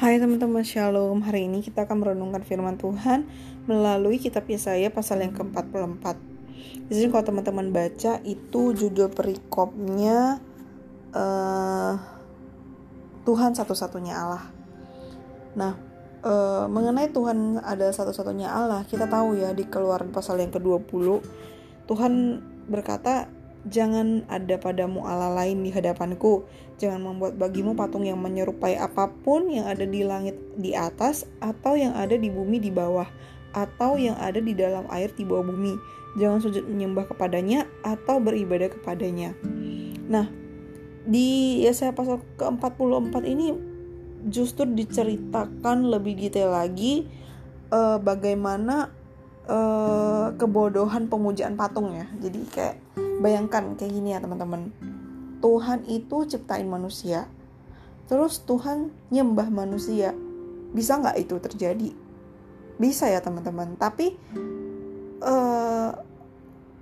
Hai teman-teman Shalom, hari ini kita akan merenungkan firman Tuhan melalui kitab Yesaya pasal yang ke-44. Di sini kalau teman-teman baca itu judul perikopnya uh, Tuhan satu-satunya Allah. Nah, uh, mengenai Tuhan ada satu-satunya Allah, kita tahu ya di Keluaran pasal yang ke-20 Tuhan berkata Jangan ada padamu Allah lain di hadapanku. Jangan membuat bagimu patung yang menyerupai apa pun yang ada di langit di atas atau yang ada di bumi di bawah atau yang ada di dalam air di bawah bumi. Jangan sujud menyembah kepadanya atau beribadah kepadanya. Nah, di Yesaya pasal ke-44 ini justru diceritakan lebih detail lagi uh, bagaimana uh, kebodohan pemujaan patung ya. Jadi kayak Bayangkan kayak gini ya teman-teman. Tuhan itu ciptain manusia. Terus Tuhan nyembah manusia. Bisa nggak itu terjadi? Bisa ya teman-teman. Tapi uh,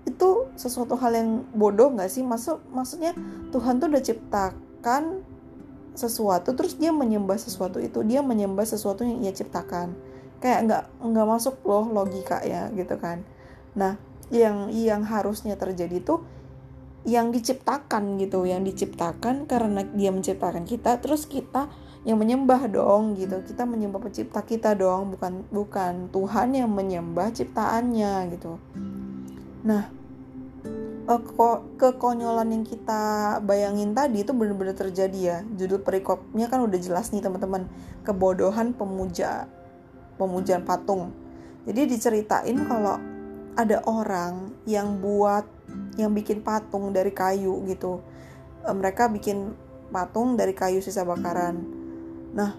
itu sesuatu hal yang bodoh nggak sih? Maksud maksudnya Tuhan tuh udah ciptakan sesuatu terus dia menyembah sesuatu itu dia menyembah sesuatu yang ia ciptakan kayak nggak nggak masuk loh logika ya gitu kan nah yang yang harusnya terjadi itu yang diciptakan gitu yang diciptakan karena dia menciptakan kita terus kita yang menyembah dong gitu. Kita menyembah pencipta kita dong bukan bukan Tuhan yang menyembah ciptaannya gitu. Nah kekonyolan yang kita bayangin tadi itu benar-benar terjadi ya. Judul perikopnya kan udah jelas nih teman-teman. Kebodohan pemuja pemujaan patung. Jadi diceritain kalau ada orang yang buat yang bikin patung dari kayu gitu. E, mereka bikin patung dari kayu sisa bakaran. Nah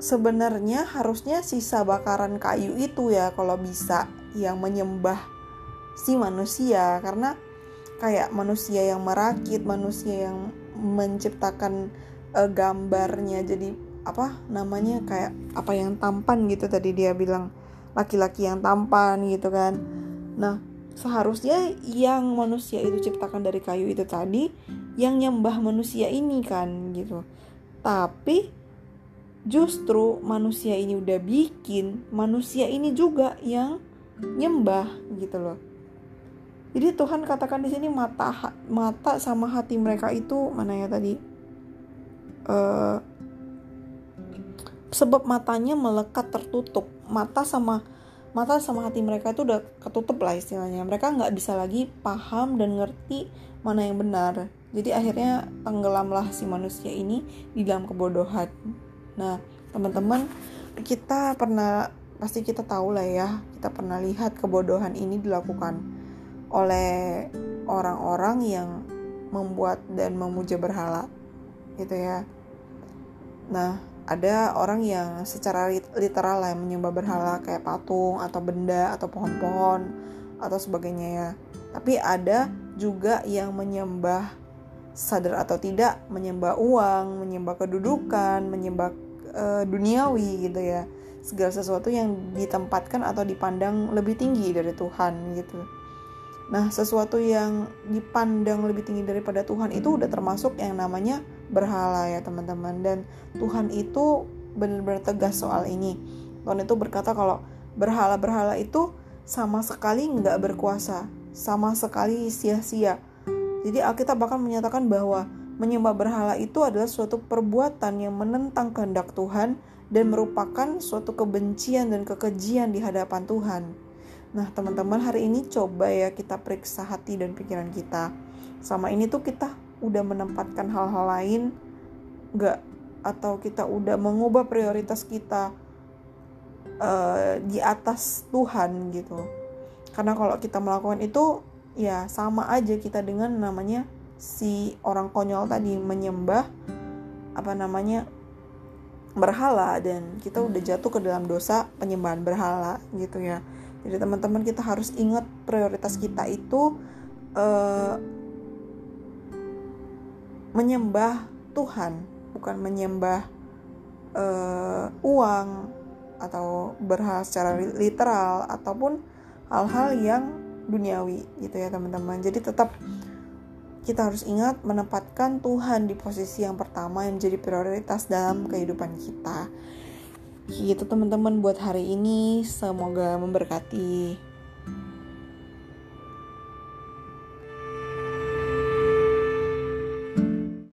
sebenarnya harusnya sisa bakaran kayu itu ya kalau bisa yang menyembah si manusia. Karena kayak manusia yang merakit manusia yang menciptakan uh, gambarnya jadi apa namanya kayak apa yang tampan gitu tadi dia bilang laki-laki yang tampan gitu kan. Nah seharusnya yang manusia itu ciptakan dari kayu itu tadi yang nyembah manusia ini kan gitu. Tapi justru manusia ini udah bikin manusia ini juga yang nyembah gitu loh. Jadi Tuhan katakan di sini mata mata sama hati mereka itu mana ya tadi? Uh, sebab matanya melekat tertutup mata sama mata sama hati mereka itu udah ketutup lah istilahnya. Mereka nggak bisa lagi paham dan ngerti mana yang benar. Jadi akhirnya tenggelamlah si manusia ini di dalam kebodohan. Nah teman-teman kita pernah pasti kita tahu lah ya kita pernah lihat kebodohan ini dilakukan oleh orang-orang yang membuat dan memuja berhala gitu ya. Nah ada orang yang secara literal lah menyembah berhala kayak patung atau benda atau pohon-pohon atau sebagainya ya. Tapi ada juga yang menyembah sadar atau tidak menyembah uang, menyembah kedudukan, menyembah uh, duniawi gitu ya. Segala sesuatu yang ditempatkan atau dipandang lebih tinggi dari Tuhan gitu. Nah, sesuatu yang dipandang lebih tinggi daripada Tuhan itu udah termasuk yang namanya berhala ya teman-teman dan Tuhan itu benar-benar tegas soal ini Tuhan itu berkata kalau berhala-berhala itu sama sekali nggak berkuasa sama sekali sia-sia jadi Alkitab bahkan menyatakan bahwa menyembah berhala itu adalah suatu perbuatan yang menentang kehendak Tuhan dan merupakan suatu kebencian dan kekejian di hadapan Tuhan. Nah, teman-teman, hari ini coba ya kita periksa hati dan pikiran kita. Sama ini tuh kita udah menempatkan hal-hal lain nggak atau kita udah mengubah prioritas kita uh, di atas Tuhan gitu. Karena kalau kita melakukan itu ya sama aja kita dengan namanya si orang konyol tadi menyembah apa namanya berhala. Dan kita udah jatuh ke dalam dosa penyembahan berhala gitu ya. Jadi teman-teman kita harus ingat prioritas kita itu uh, menyembah Tuhan, bukan menyembah uh, uang atau berhal secara literal ataupun hal-hal yang duniawi gitu ya teman-teman. Jadi tetap kita harus ingat menempatkan Tuhan di posisi yang pertama yang jadi prioritas dalam kehidupan kita. Gitu teman-teman buat hari ini, semoga memberkati.